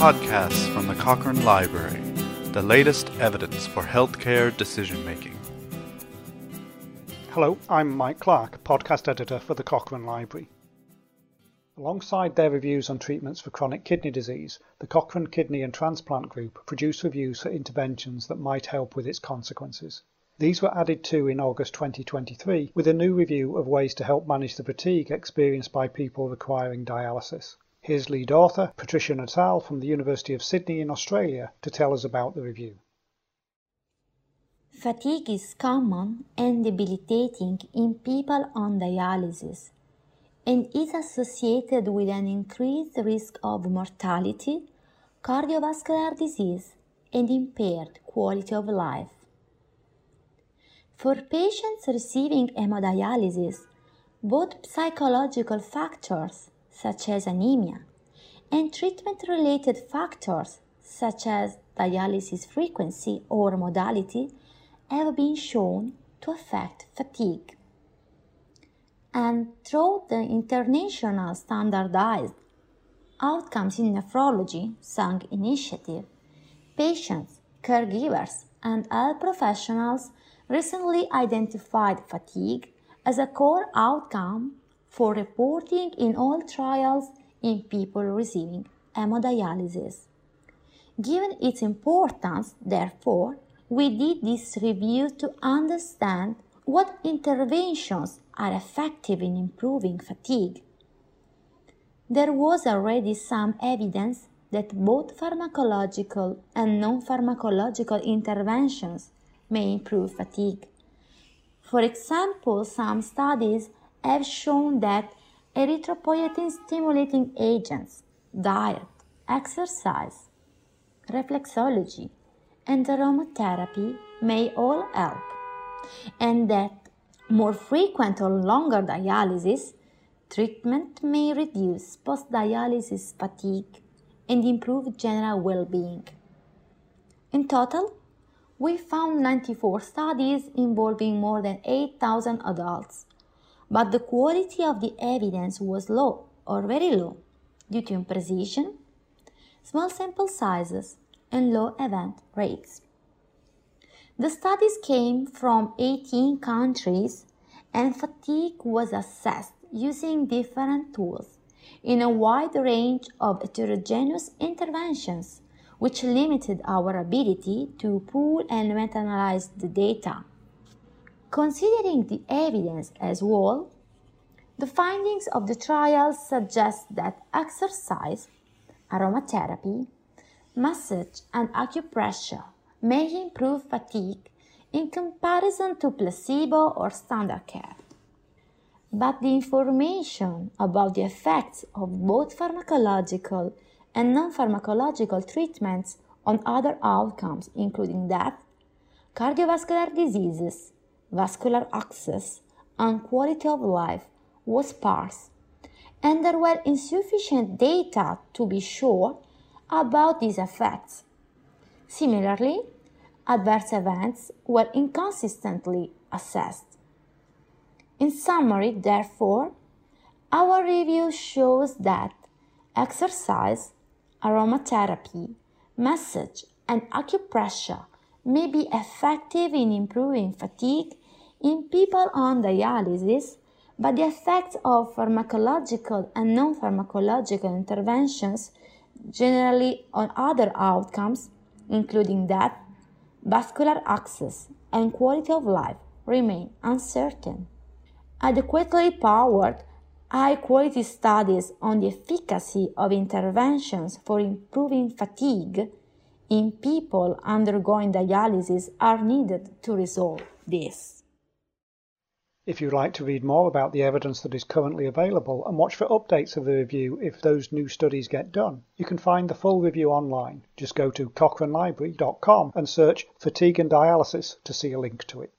podcasts from the Cochrane Library, the latest evidence for healthcare decision making. Hello, I'm Mike Clarke, podcast editor for the Cochrane Library. Alongside their reviews on treatments for chronic kidney disease, the Cochrane Kidney and Transplant Group produce reviews for interventions that might help with its consequences. These were added to in August 2023 with a new review of ways to help manage the fatigue experienced by people requiring dialysis. Here's lead author Patrizia Natale from the University of Sydney in Australia to tell us about the review. Fatigue is common and debilitating in people on dialysis and is associated with an increased risk of mortality, cardiovascular disease, and impaired quality of life. For patients receiving hemodialysis, both psychological factors such as anemia and treatment related factors such as dialysis frequency or modality have been shown to affect fatigue. And through the international standardized Outcomes in Nephrology SONG initiative, patients, caregivers, and health professionals recently identified fatigue as a core outcome for reporting in all trials in people receiving hemodialysis. Given its importance, therefore, we did this review to understand what interventions are effective in improving fatigue. There was already some evidence that both pharmacological and non pharmacological interventions may improve fatigue. For example, some studies have shown that erythropoietin stimulating agents, diet, exercise, reflexology, and aromatherapy may all help, and that more frequent or longer dialysis treatment may reduce post dialysis fatigue and improve general well being. In total, we found 94 studies involving more than 8,000 adults, but the quality of the evidence was low or very low due to imprecision, small sample sizes, and low event rates. The studies came from 18 countries and fatigue was assessed using different tools in a wide range of heterogeneous interventions which limited our ability to pool and meta-analyze the data. Considering the evidence as well, the findings of the trial suggest that exercise, aromatherapy, massage, and acupressure may improve fatigue in comparison to placebo or standard care. But the information about the effects of both pharmacological and non-pharmacological treatments on other outcomes including death, cardiovascular diseases, vascular access, and quality of life was sparse, and there were insufficient data to be sure about these effects. Similarly, adverse events were inconsistently assessed. In summary, therefore, our review shows that exercise aromatherapy, massage, and acupressure may be effective in improving fatigue in people on dialysis, but the effects of pharmacological and non pharmacological interventions generally on other outcomes, including death, vascular access, and quality of life, remain uncertain. Adequately powered High quality studies on the efficacy of interventions for improving fatigue in people undergoing dialysis are needed to resolve this. If you'd like to read more about the evidence that is currently available and watch for updates of the review if those new studies get done, you can find the full review online. Just go to cochranelibrary.com and search fatigue and dialysis to see a link to it.